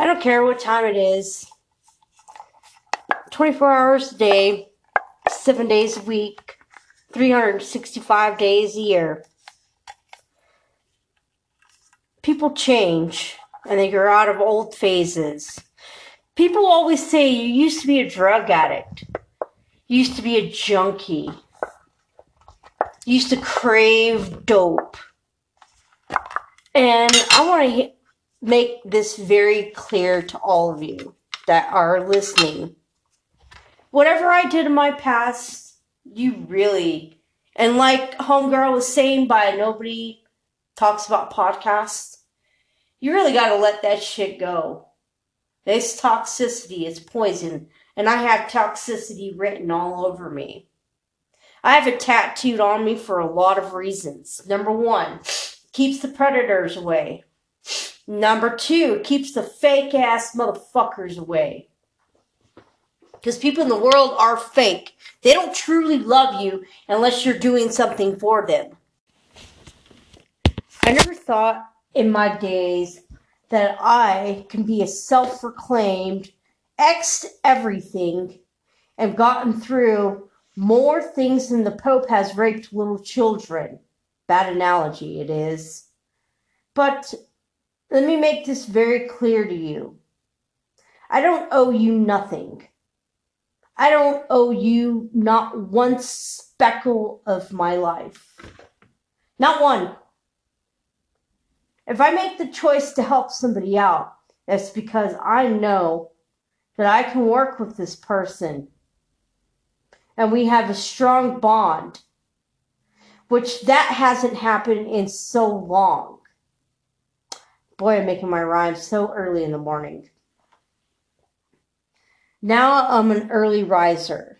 I don't care what time it is. 24 hours a day, 7 days a week, 365 days a year. People change and they grow out of old phases. People always say you used to be a drug addict, you used to be a junkie, you used to crave dope. And I want to make this very clear to all of you that are listening. Whatever I did in my past, you really, and like Homegirl was saying by Nobody Talks About Podcasts, you really got to let that shit go. This toxicity is poison, and I have toxicity written all over me. I have it tattooed on me for a lot of reasons. Number one, keeps the predators away. Number two, keeps the fake ass motherfuckers away. Because people in the world are fake. They don't truly love you unless you're doing something for them. I never thought in my days that I can be a self proclaimed ex everything and gotten through more things than the Pope has raped little children. Bad analogy, it is. But let me make this very clear to you. I don't owe you nothing. I don't owe you not one speckle of my life. Not one. If I make the choice to help somebody out, it's because I know that I can work with this person and we have a strong bond, which that hasn't happened in so long. Boy, I'm making my rhymes so early in the morning. Now I'm an early riser.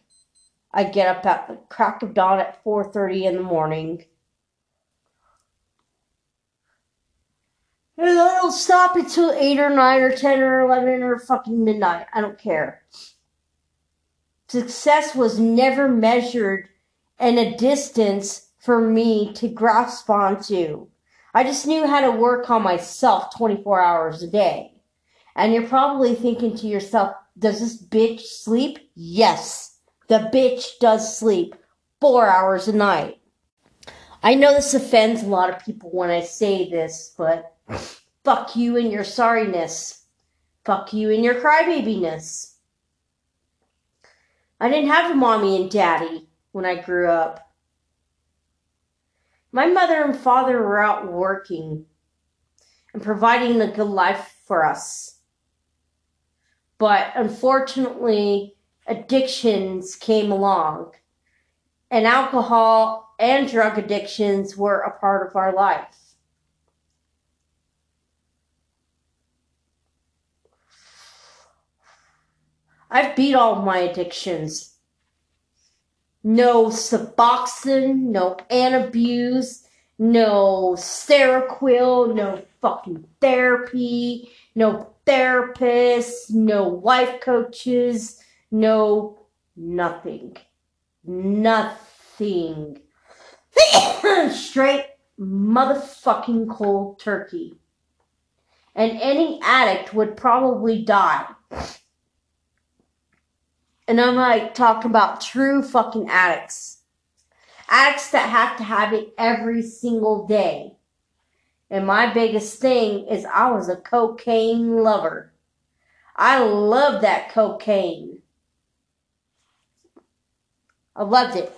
I get up at the crack of dawn at 4:30 in the morning. And I don't stop until 8 or 9 or 10 or 11 or fucking midnight. I don't care. Success was never measured in a distance for me to grasp onto. I just knew how to work on myself 24 hours a day. And you're probably thinking to yourself, does this bitch sleep? Yes, the bitch does sleep four hours a night. I know this offends a lot of people when I say this, but fuck you and your sorriness. Fuck you and your crybabiness. I didn't have a mommy and daddy when I grew up. My mother and father were out working and providing a good life for us. But unfortunately, addictions came along, and alcohol and drug addictions were a part of our life. I've beat all my addictions no Suboxone, no Antabuse, no Seroquel, no fucking therapy, no therapists, no life coaches, no nothing. Nothing. Straight motherfucking cold turkey. And any addict would probably die and I'm like talking about true fucking addicts. Addicts that have to have it every single day. And my biggest thing is I was a cocaine lover. I loved that cocaine. I loved it.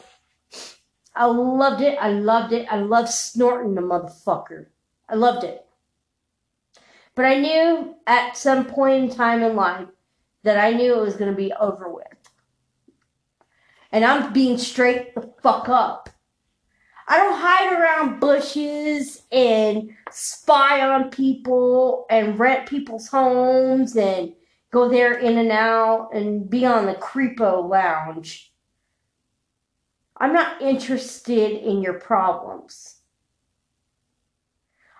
I loved it. I loved it. I loved snorting the motherfucker. I loved it. But I knew at some point in time in life that I knew it was going to be over with and I'm being straight the fuck up. I don't hide around bushes and spy on people and rent people's homes and go there in and out and be on the creepo lounge. I'm not interested in your problems.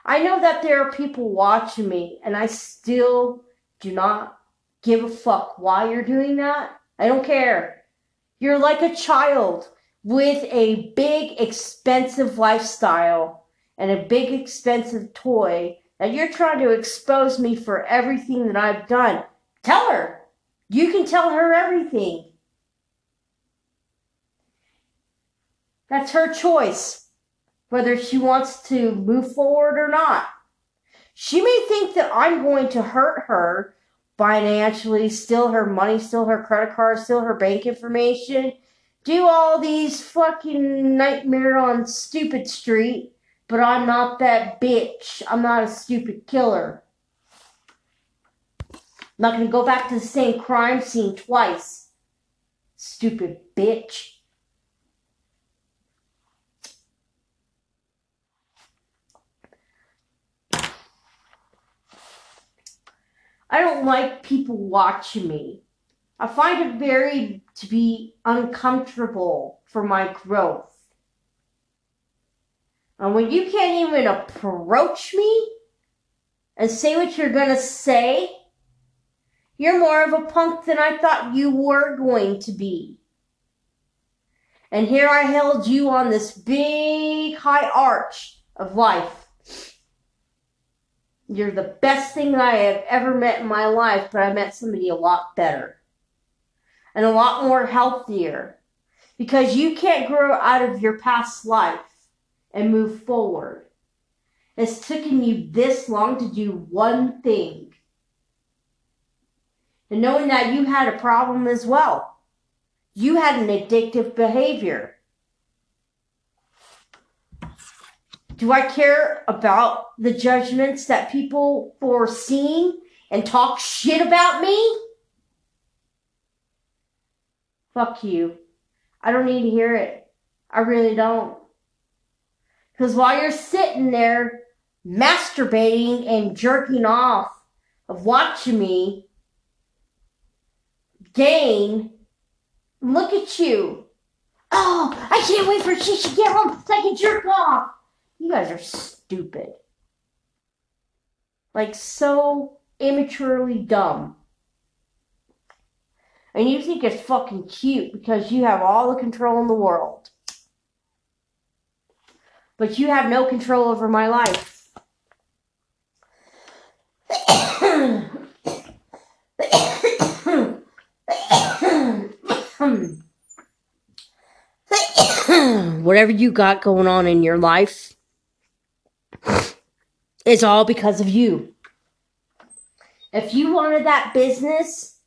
I know that there are people watching me and I still do not give a fuck why you're doing that. I don't care. You're like a child with a big, expensive lifestyle and a big, expensive toy that you're trying to expose me for everything that I've done. Tell her. You can tell her everything. That's her choice, whether she wants to move forward or not. She may think that I'm going to hurt her financially, steal her money, steal her credit card, steal her bank information, do all these fucking nightmare on stupid street, but I'm not that bitch. I'm not a stupid killer. I'm not gonna go back to the same crime scene twice. Stupid bitch. I don't like people watching me. I find it very to be uncomfortable for my growth. And when you can't even approach me and say what you're gonna say, you're more of a punk than I thought you were going to be. And here I held you on this big high arch of life. You're the best thing I have ever met in my life, but I met somebody a lot better and a lot more healthier because you can't grow out of your past life and move forward. It's taken you this long to do one thing. And knowing that you had a problem as well. You had an addictive behavior. Do I care about the judgments that people foreseen and talk shit about me? Fuck you. I don't need to hear it. I really don't. Because while you're sitting there masturbating and jerking off of watching me gain, look at you. Oh, I can't wait for she to get home so I can jerk off. You guys are stupid. Like so immaturely dumb and you think it's fucking cute because you have all the control in the world. But you have no control over my life. Whatever you got going on in your life, it's all because of you. If you wanted that business,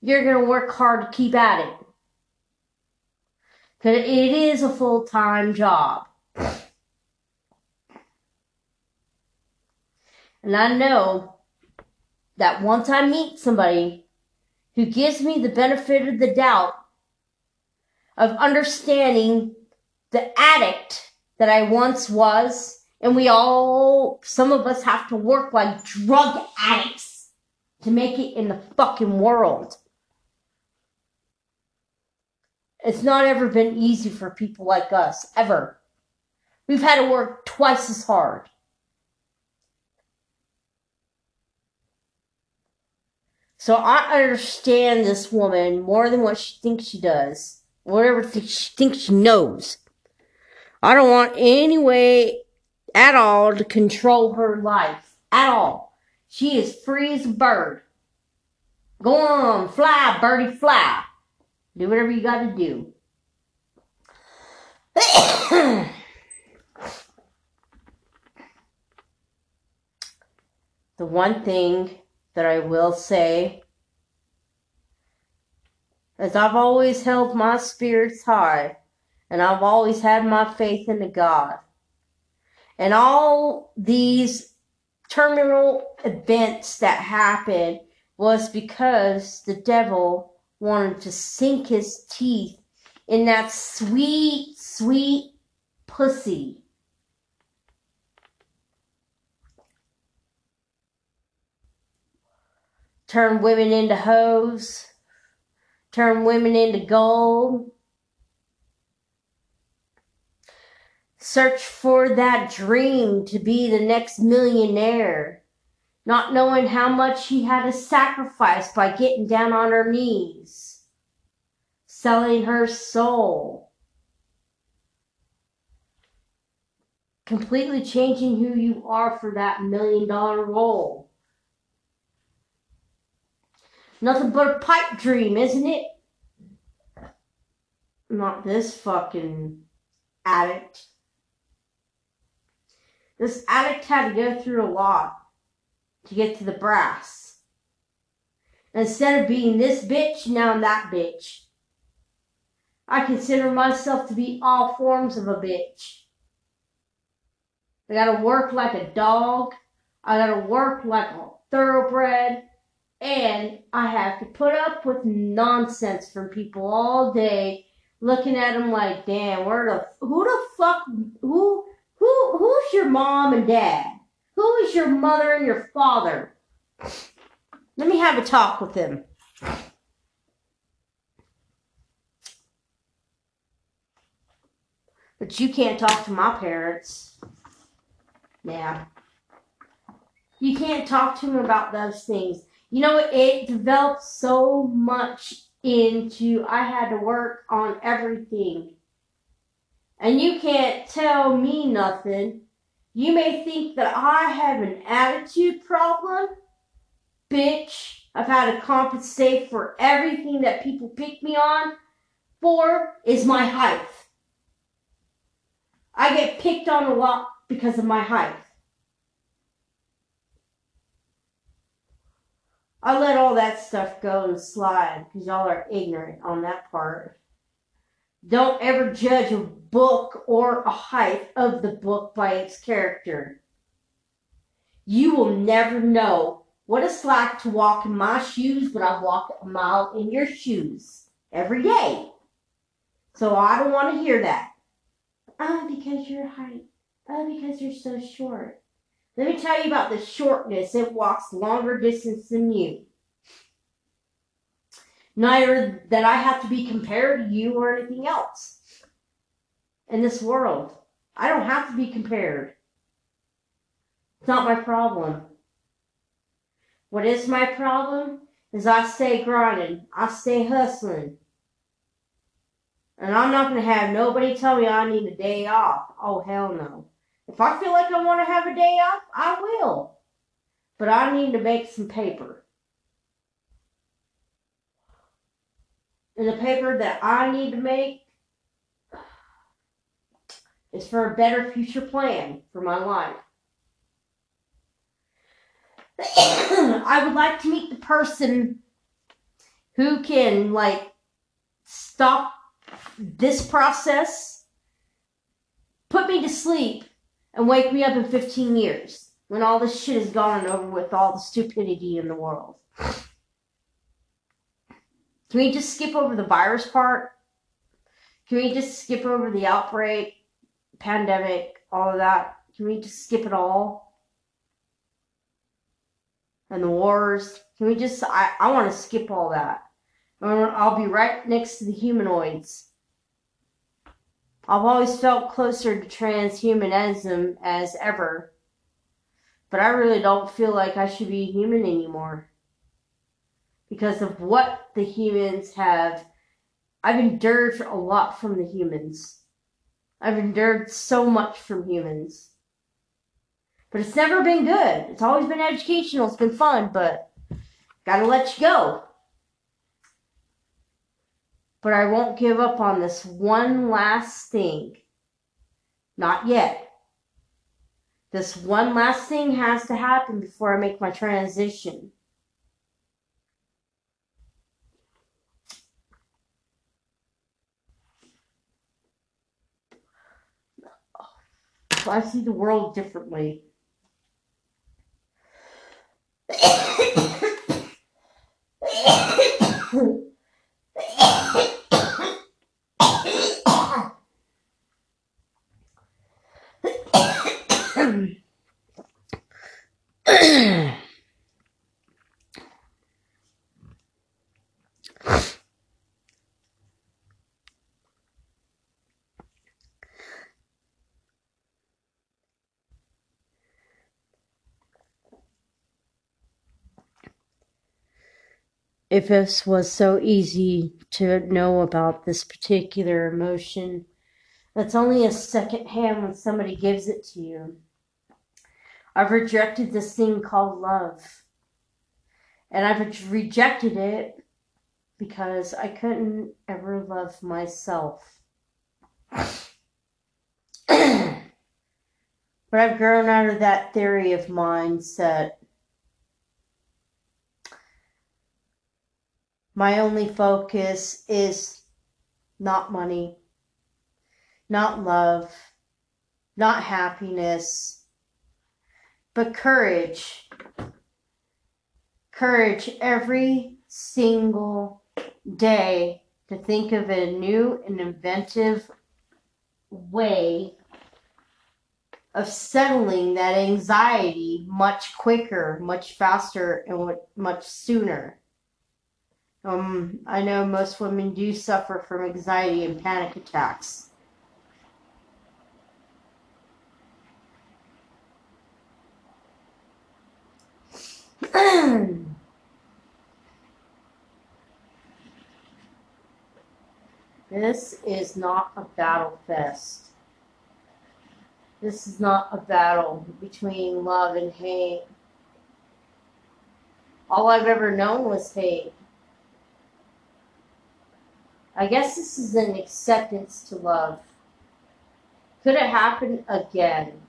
you're going to work hard to keep at it. Because it is a full time job. And I know that once I meet somebody who gives me the benefit of the doubt of understanding the addict that I once was, and we all, some of us have to work like drug addicts to make it in the fucking world. It's not ever been easy for people like us, ever. We've had to work twice as hard. So I understand this woman more than what she thinks she does, whatever she thinks she knows. I don't want any way at all to control her life. At all. She is free as a bird. Go on, fly, birdie, fly. Do whatever you got to do. the one thing that I will say is I've always held my spirits high and I've always had my faith in the God. And all these terminal events that happened was because the devil wanted to sink his teeth in that sweet, sweet pussy. Turn women into hoes. Turn women into gold. Search for that dream to be the next millionaire not knowing how much she had to sacrifice by getting down on her knees, selling her soul. completely changing who you are for that million dollar role. Nothing but a pipe dream, isn't it? Not this fucking addict. This addict had to go through a lot to get to the brass. Instead of being this bitch, now I'm that bitch. I consider myself to be all forms of a bitch. I gotta work like a dog. I gotta work like a thoroughbred. And I have to put up with nonsense from people all day, looking at them like, damn, where the, who the fuck, who, who, who's your mom and dad? Who is your mother and your father? Let me have a talk with them. But you can't talk to my parents. Yeah. You can't talk to them about those things. You know, it developed so much into I had to work on everything. And you can't tell me nothing. You may think that I have an attitude problem. Bitch, I've had to compensate for everything that people pick me on for is my height. I get picked on a lot because of my height. I let all that stuff go and slide because y'all are ignorant on that part. Don't ever judge a book or a height of the book by its character. You will never know what it's like to walk in my shoes, but I walk a mile in your shoes every day. So I don't want to hear that. Ah, because you're height. Ah, because you're so short. Let me tell you about the shortness. It walks longer distance than you. Neither that I have to be compared to you or anything else in this world. I don't have to be compared. It's not my problem. What is my problem is I stay grinding. I stay hustling. And I'm not going to have nobody tell me I need a day off. Oh, hell no. If I feel like I want to have a day off, I will. But I need to make some paper. And the paper that I need to make is for a better future plan for my life. I would like to meet the person who can, like, stop this process, put me to sleep, and wake me up in 15 years when all this shit is gone and over with all the stupidity in the world. Can we just skip over the virus part? Can we just skip over the outbreak, pandemic, all of that? Can we just skip it all? And the wars? Can we just, I, I want to skip all that. I'll be right next to the humanoids. I've always felt closer to transhumanism as ever, but I really don't feel like I should be human anymore. Because of what the humans have. I've endured a lot from the humans. I've endured so much from humans. But it's never been good. It's always been educational. It's been fun, but gotta let you go. But I won't give up on this one last thing. Not yet. This one last thing has to happen before I make my transition. I see the world differently. If this was so easy to know about this particular emotion It's only a second hand when somebody gives it to you. I've rejected this thing called love. And I've rejected it because I couldn't ever love myself. but I've grown out of that theory of mindset. My only focus is not money, not love, not happiness, but courage. Courage every single day to think of a new and inventive way of settling that anxiety much quicker, much faster, and much sooner. Um, I know most women do suffer from anxiety and panic attacks. this is not a battle fest. This is not a battle between love and hate. All I've ever known was hate. I guess this is an acceptance to love. Could it happen again?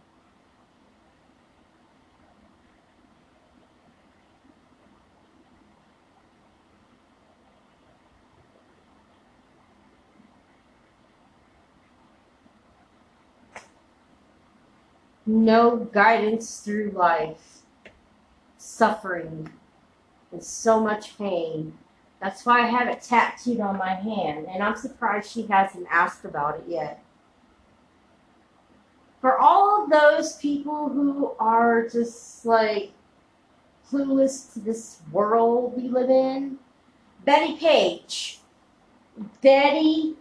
no guidance through life, suffering, and so much pain. That's why I have it tattooed on my hand, and I'm surprised she hasn't asked about it yet. For all of those people who are just like clueless to this world we live in, Bettie Page. Bettie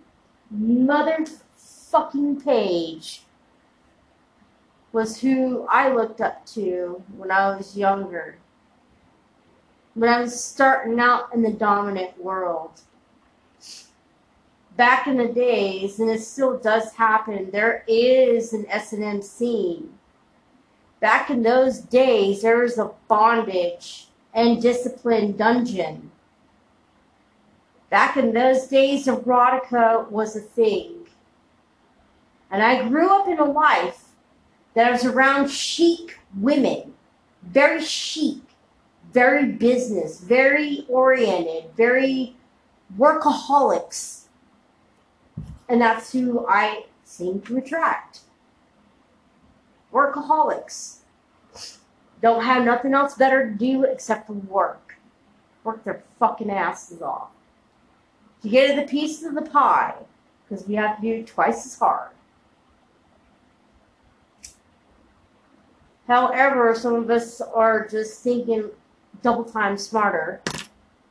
motherfucking Page was who I looked up to when I was younger. When I was starting out in the dominant world. Back in the days, and it still does happen, there is an S&M scene. Back in those days, there was a bondage and discipline dungeon. Back in those days, erotica was a thing. And I grew up in a life that was around chic women, very chic, very business, very oriented, very workaholics. And that's who I seem to attract. Workaholics. Don't have nothing else better to do except to work. Work their fucking asses off. To get a piece of the pie, because we have to do twice as hard. However, some of us are just thinking double time smarter.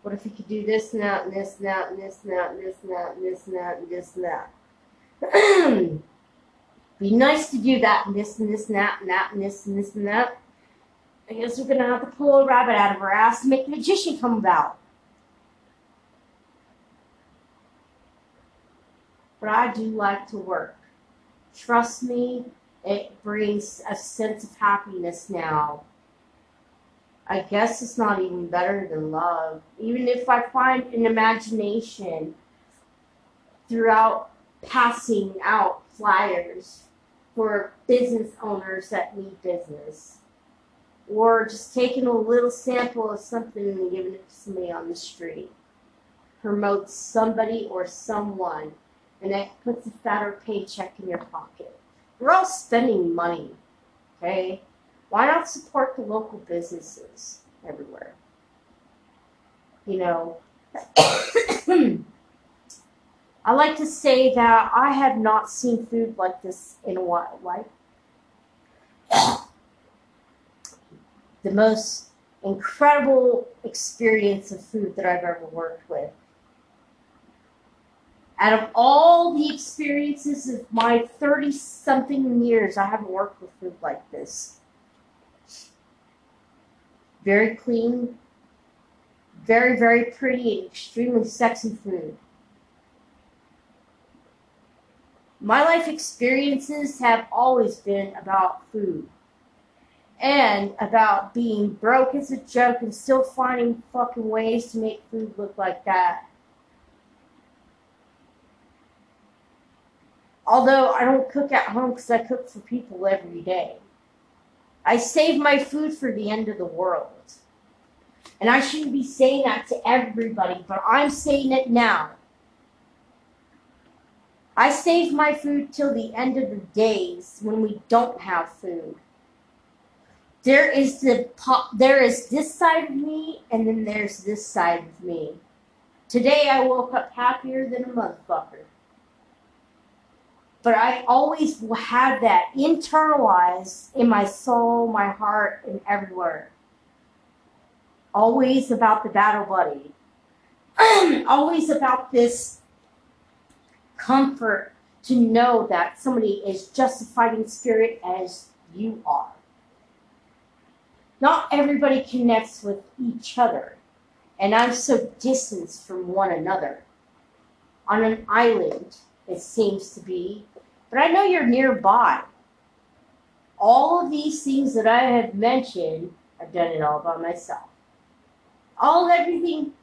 What if you could do this and that and this and that and this and that and this and that and this and that and this and that? Be nice to do that and this and this and that and that and this and this and that. I guess we're gonna have to pull a rabbit out of our ass to make the magician come about. But I do like to work. Trust me, it brings a sense of happiness now. I guess it's not even better than love. Even if I find an imagination throughout passing out flyers for business owners that need business. Or just taking a little sample of something and giving it to somebody on the street. Promotes somebody or someone, and that puts a fatter paycheck in your pocket. We're all spending money, okay? Why not support the local businesses everywhere? You know, I like to say that I have not seen food like this in a while. Like the most incredible experience of food that I've ever worked with out of all the experiences of my 30 something years, I haven't worked with food like this. Very clean, very, very pretty, and extremely sexy food. My life experiences have always been about food. And about being broke as a joke and still finding fucking ways to make food look like that. Although I don't cook at home because I cook for people every day. I save my food for the end of the world. And I shouldn't be saying that to everybody, but I'm saying it now. I save my food till the end of the days when we don't have food. There is the pop, there is this side of me, and then there's this side of me. Today I woke up happier than a motherfucker. But I always had that internalized in my soul, my heart, and everywhere always about the battle buddy, always about this comfort to know that somebody is just a fighting spirit as you are. Not everybody connects with each other, and I'm so distanced from one another. On an island, it seems to be, but I know you're nearby. All of these things that I have mentioned, I've done it all by myself all everything.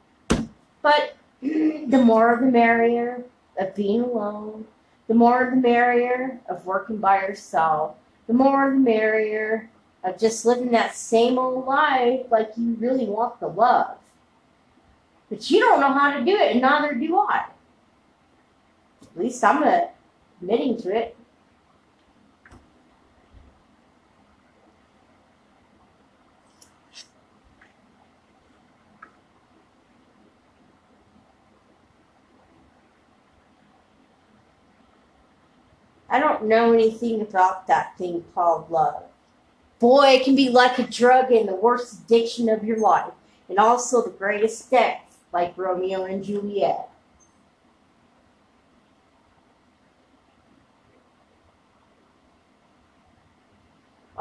But the more the merrier of being alone, the more the merrier of working by yourself, the more the merrier of just living that same old life like you really want the love. But you don't know how to do it, and neither do I. At least I'm admitting to it. I don't know anything about that thing called love. Boy, it can be like a drug and the worst addiction of your life, and also the greatest death, like Romeo and Juliet.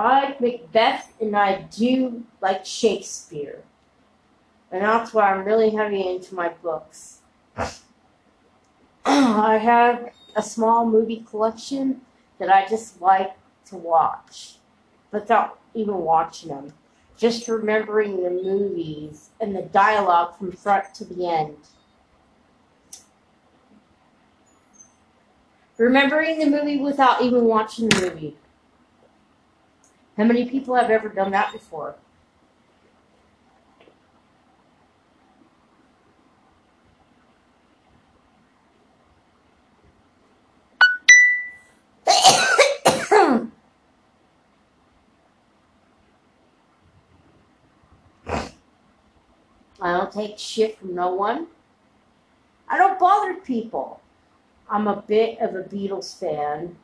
Like Macbeth and I do like Shakespeare. And that's why I'm really heavy into my books. I have a small movie collection that I just like to watch without even watching them. Just remembering the movies and the dialogue from front to the end. Remembering the movie without even watching the movie. How many people have ever done that before? I don't take shit from no one. I don't bother people. I'm a bit of a Beatles fan.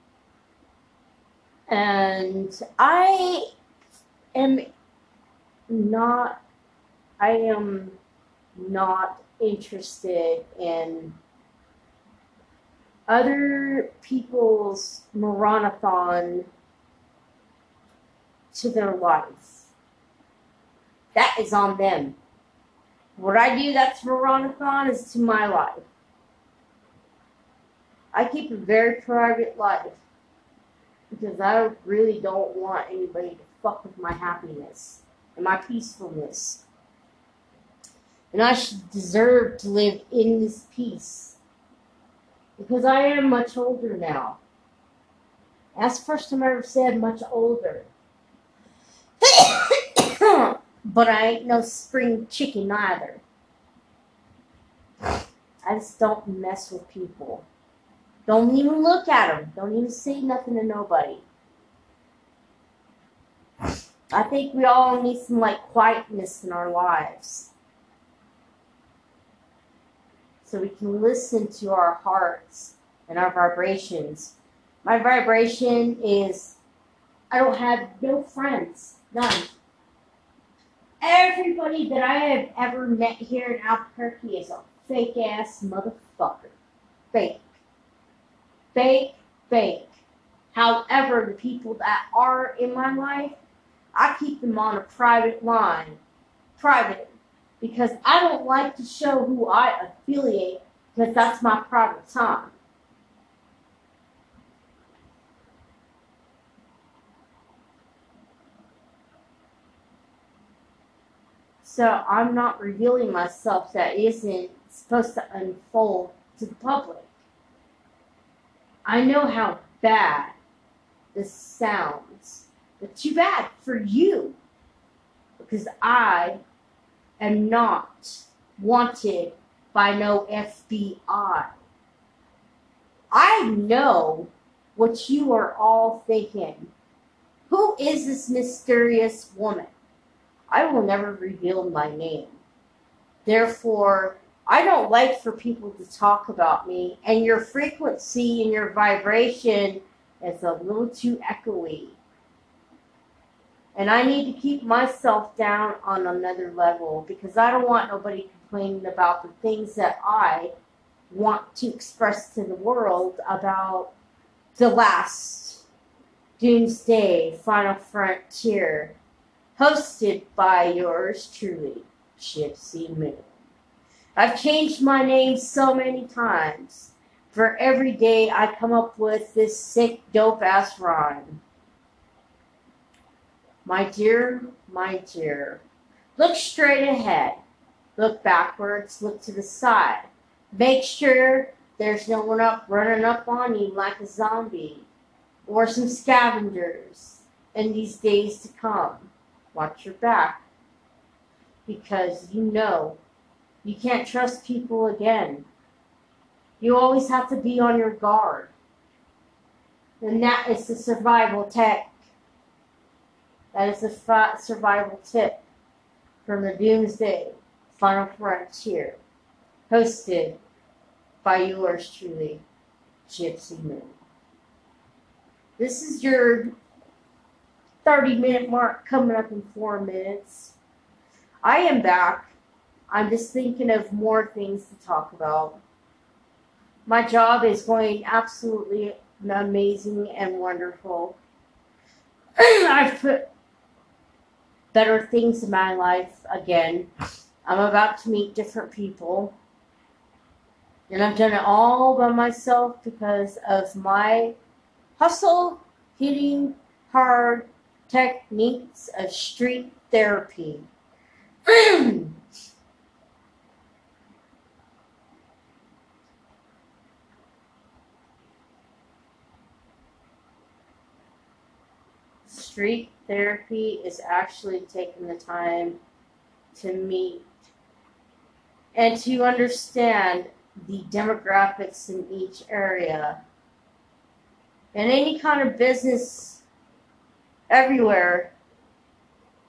And I am not, I am not interested in other people's marathon to their life. That is on them. What I do that's Veronicon is to my life. I keep a very private life because I really don't want anybody to fuck with my happiness and my peacefulness. And I should deserve to live in this peace because I am much older now. That's the first time I ever said much older. But I ain't no spring chicken either. I just don't mess with people. Don't even look at them. Don't even say nothing to nobody. I think we all need some like quietness in our lives. So we can listen to our hearts and our vibrations. My vibration is I don't have no friends. None. Everybody that I have ever met here in Albuquerque is a fake ass motherfucker. Fake fake, fake. However, the people that are in my life, I keep them on a private line, private, because I don't like to show who I affiliate, because that's my private time. So I'm not revealing myself that isn't supposed to unfold to the public. I know how bad this sounds, but too bad for you because I am not wanted by no FBI. I know what you are all thinking. Who is this mysterious woman? I will never reveal my name. Therefore, I don't like for people to talk about me, and your frequency and your vibration is a little too echoey. And I need to keep myself down on another level because I don't want nobody complaining about the things that I want to express to the world about the last Doomsday Final Frontier, hosted by yours truly, Gypsy Moon. I've changed my name so many times. For every day I come up with this sick, dope ass rhyme. My dear, my dear, look straight ahead. Look backwards, look to the side. Make sure there's no one up running up on you like a zombie or some scavengers in these days to come. Watch your back because you know you can't trust people again. You always have to be on your guard. And that is the survival tech. That is the survival tip from the Doomsday Final Frontier, hosted by yours truly, Gypsy Moon. This is your 30 minute mark coming up in four minutes. I am back I'm just thinking of more things to talk about. My job is going absolutely amazing and wonderful. I've put better things in my life again. I'm about to meet different people. And I've done it all by myself because of my hustle, hitting hard techniques of street therapy. street therapy is actually taking the time to meet and to understand the demographics in each area. And any kind of business everywhere,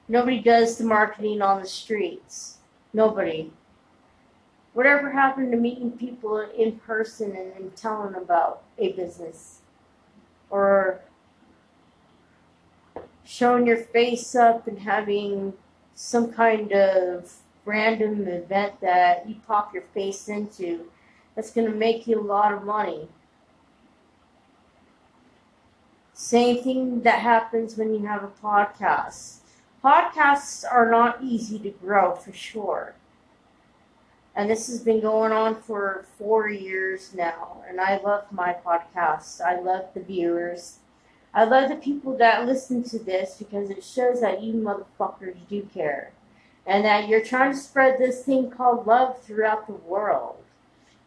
nobody does the marketing on the streets. Nobody. Whatever happened to meeting people in person and, telling about a business? Or showing your face up and having some kind of random event that you pop your face into that's going to make you a lot of money. Same thing that happens when you have a podcast. Podcasts are not easy to grow for sure. And this has been going on for four years now. And I love my podcast. I love the viewers. I love the people that listen to this because it shows that you motherfuckers do care. And that you're trying to spread this thing called love throughout the world.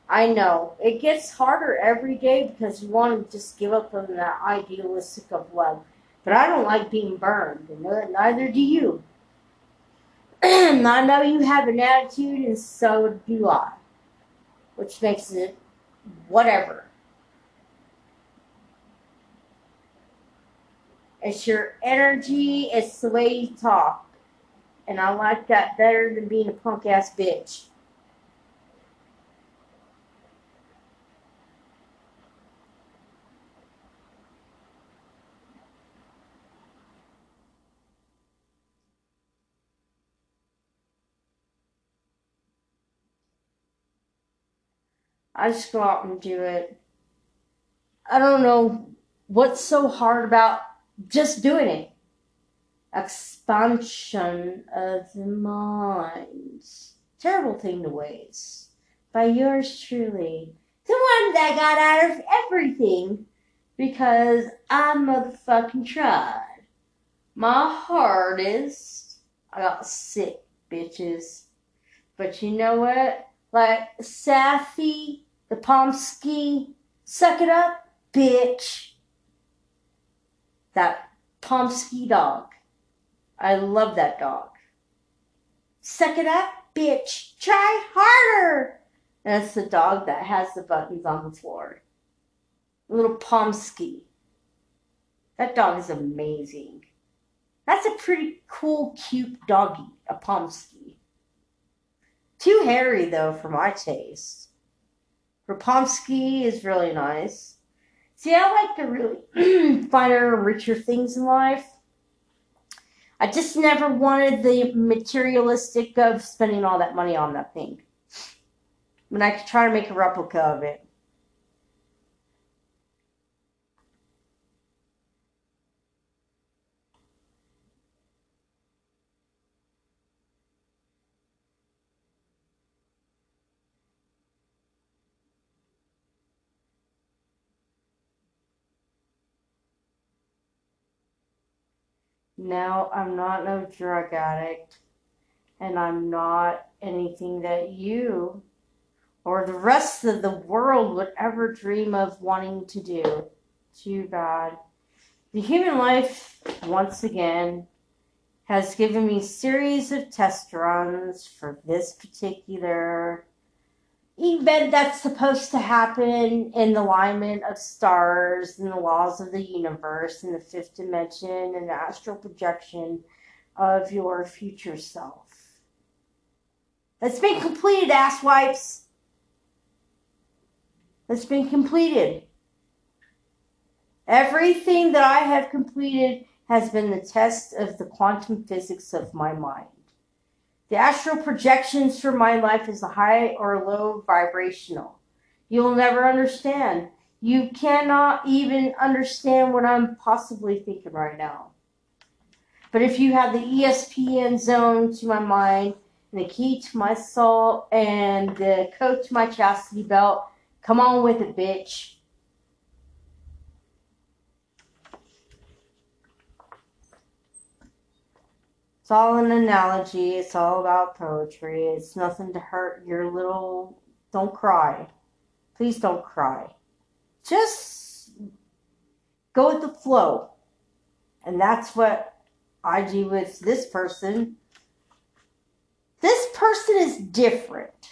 I know. It gets harder every day because you want to just give up on that idealistic of love. But I don't like being burned, and neither do you. I know you have an attitude, and so do I. Which makes it whatever. It's your energy. It's the way you talk. And I like that better than being a punk ass bitch. I just go out and do it. I don't know what's so hard about just doing it. Expansion of the mind. Terrible thing to waste. By yours truly. The one that got out of everything because I motherfucking tried. My hardest. I got sick bitches. But you know what? Like Safi, the Pomsky, suck it up, bitch. That Pomsky dog. I love that dog. Suck it up, bitch. Try harder. And it's the dog that has the buttons on the floor. Little Pomsky. That dog is amazing. That's a pretty cool, cute doggy, a Pomsky. Too hairy, though, for my taste. Rapomsky is really nice. See, I like to really finer richer things in life. I just never wanted the materialistic of spending all that money on that thing. When I could try to make a replica of it. Now, I'm not no drug addict, and I'm not anything that you or the rest of the world would ever dream of wanting to do. Too bad. The human life, once again, has given me series of test runs for this particular event that's supposed to happen in the alignment of stars and the laws of the universe and the fifth dimension and the astral projection of your future self. That's been completed, asswipes. That's been completed. Everything that I have completed has been the test of the quantum physics of my mind. The astral projections for my life is a high or low vibrational. You'll never understand. You cannot even understand what I'm possibly thinking right now. But if you have the ESPN zone to my mind, and the key to my soul, and the code to my chastity belt, come on with it, bitch. It's all an analogy. It's all about poetry. It's nothing to hurt your little. Don't cry. Please don't cry. Just go with the flow. And that's what I do with this person. This person is different.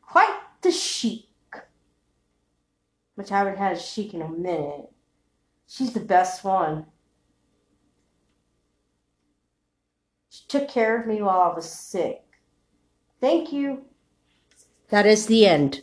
Quite the chic. Which I haven't had a chic in a minute. She's the best one. Took care of me while I was sick. Thank you. That is the end.